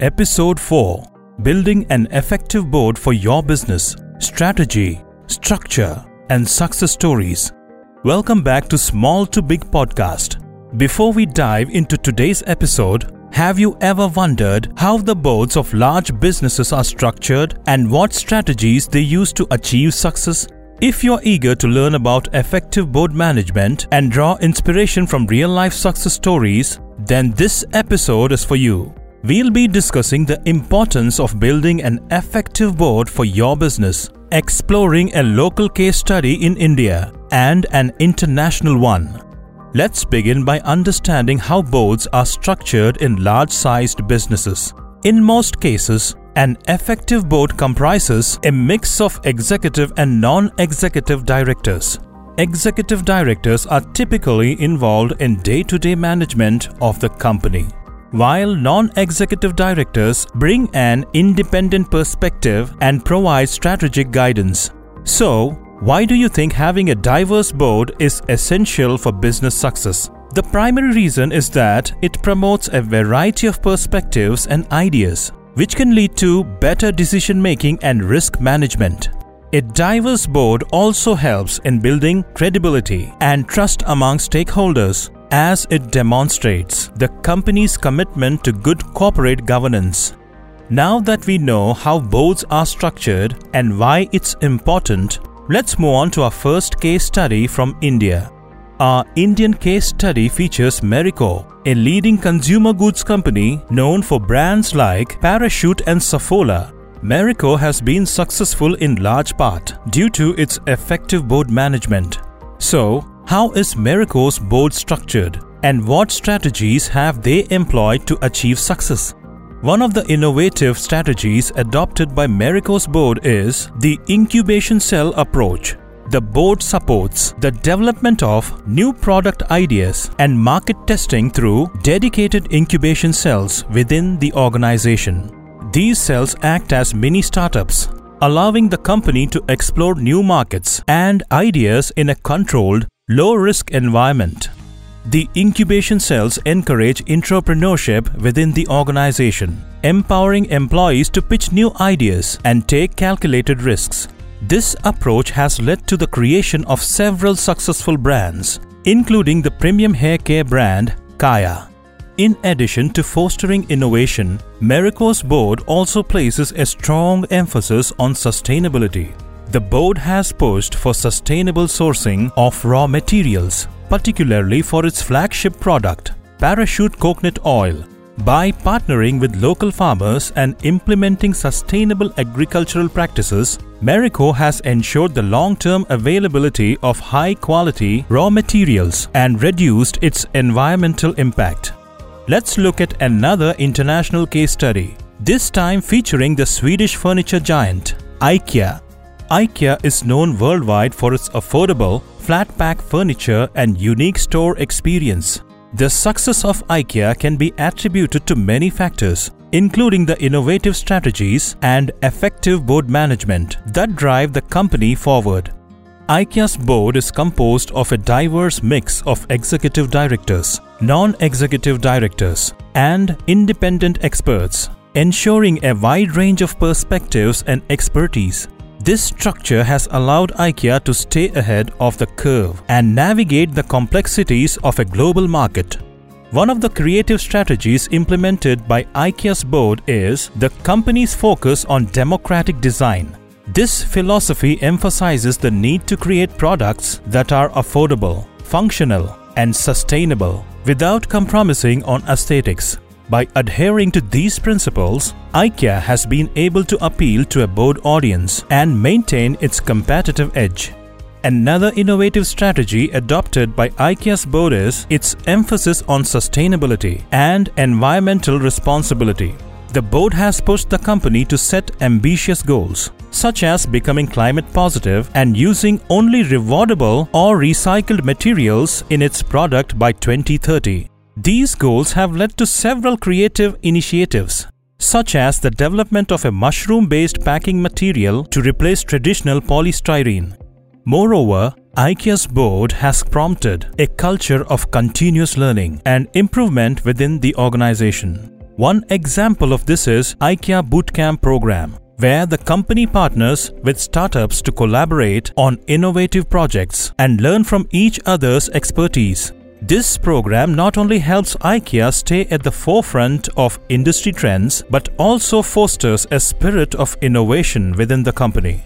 Episode 4 Building an Effective Board for Your Business Strategy, Structure, and Success Stories. Welcome back to Small to Big Podcast. Before we dive into today's episode, have you ever wondered how the boards of large businesses are structured and what strategies they use to achieve success? If you're eager to learn about effective board management and draw inspiration from real life success stories, then this episode is for you. We'll be discussing the importance of building an effective board for your business, exploring a local case study in India and an international one. Let's begin by understanding how boards are structured in large sized businesses. In most cases, an effective board comprises a mix of executive and non executive directors. Executive directors are typically involved in day to day management of the company while non executive directors bring an independent perspective and provide strategic guidance. So, why do you think having a diverse board is essential for business success? The primary reason is that it promotes a variety of perspectives and ideas, which can lead to better decision making and risk management. A diverse board also helps in building credibility and trust among stakeholders as it demonstrates the company's commitment to good corporate governance. Now that we know how boards are structured and why it's important, let's move on to our first case study from India. Our Indian case study features Marico, a leading consumer goods company known for brands like Parachute and Saffola. Marico has been successful in large part due to its effective board management. So, how is Marico's board structured and what strategies have they employed to achieve success? One of the innovative strategies adopted by Marico's board is the incubation cell approach. The board supports the development of new product ideas and market testing through dedicated incubation cells within the organization. These cells act as mini startups, allowing the company to explore new markets and ideas in a controlled, low risk environment. The incubation cells encourage entrepreneurship within the organization, empowering employees to pitch new ideas and take calculated risks. This approach has led to the creation of several successful brands, including the premium hair care brand Kaya. In addition to fostering innovation, Marico's board also places a strong emphasis on sustainability. The board has pushed for sustainable sourcing of raw materials, particularly for its flagship product, Parachute Coconut Oil. By partnering with local farmers and implementing sustainable agricultural practices, Marico has ensured the long term availability of high quality raw materials and reduced its environmental impact. Let's look at another international case study, this time featuring the Swedish furniture giant, IKEA. IKEA is known worldwide for its affordable, flat pack furniture and unique store experience. The success of IKEA can be attributed to many factors, including the innovative strategies and effective board management that drive the company forward. IKEA's board is composed of a diverse mix of executive directors, non executive directors, and independent experts, ensuring a wide range of perspectives and expertise. This structure has allowed IKEA to stay ahead of the curve and navigate the complexities of a global market. One of the creative strategies implemented by IKEA's board is the company's focus on democratic design. This philosophy emphasizes the need to create products that are affordable, functional, and sustainable without compromising on aesthetics. By adhering to these principles, IKEA has been able to appeal to a broad audience and maintain its competitive edge. Another innovative strategy adopted by IKEA's board is its emphasis on sustainability and environmental responsibility. The board has pushed the company to set ambitious goals, such as becoming climate positive and using only rewardable or recycled materials in its product by 2030. These goals have led to several creative initiatives, such as the development of a mushroom based packing material to replace traditional polystyrene. Moreover, IKEA's board has prompted a culture of continuous learning and improvement within the organization. One example of this is IKEA Bootcamp program, where the company partners with startups to collaborate on innovative projects and learn from each other's expertise. This program not only helps IKEA stay at the forefront of industry trends but also fosters a spirit of innovation within the company.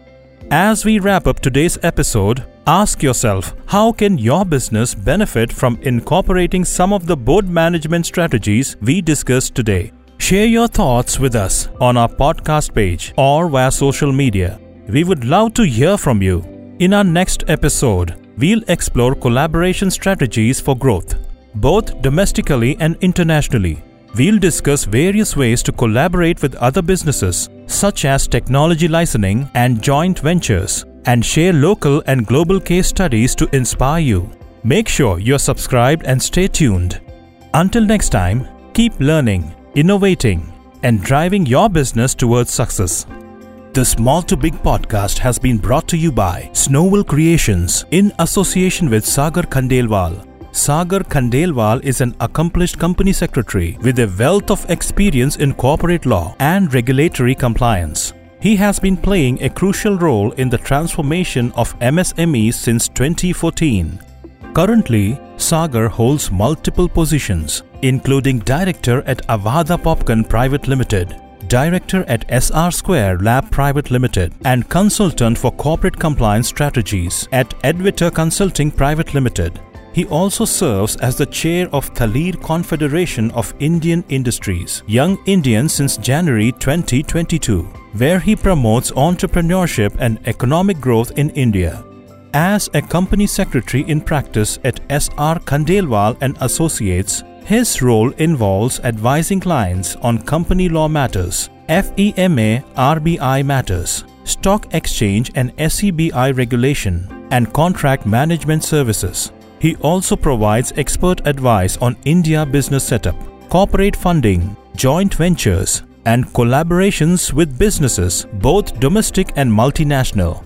As we wrap up today's episode, ask yourself how can your business benefit from incorporating some of the board management strategies we discussed today? Share your thoughts with us on our podcast page or via social media. We would love to hear from you. In our next episode, we'll explore collaboration strategies for growth, both domestically and internationally. We'll discuss various ways to collaborate with other businesses, such as technology licensing and joint ventures, and share local and global case studies to inspire you. Make sure you're subscribed and stay tuned. Until next time, keep learning, innovating, and driving your business towards success. The Small to Big podcast has been brought to you by Snovel Creations in association with Sagar Khandelwal. Sagar Khandelwal is an accomplished company secretary with a wealth of experience in corporate law and regulatory compliance. He has been playing a crucial role in the transformation of MSMEs since 2014. Currently, Sagar holds multiple positions, including director at Avada Popcon Private Limited, director at SR Square Lab Private Limited, and consultant for corporate compliance strategies at Edvita Consulting Private Limited. He also serves as the chair of Thalir Confederation of Indian Industries, Young Indians since January 2022, where he promotes entrepreneurship and economic growth in India. As a company secretary in practice at SR Khandelwal and Associates, his role involves advising clients on company law matters, FEMA RBI matters, stock exchange and SEBI regulation, and contract management services. He also provides expert advice on India business setup, corporate funding, joint ventures, and collaborations with businesses, both domestic and multinational.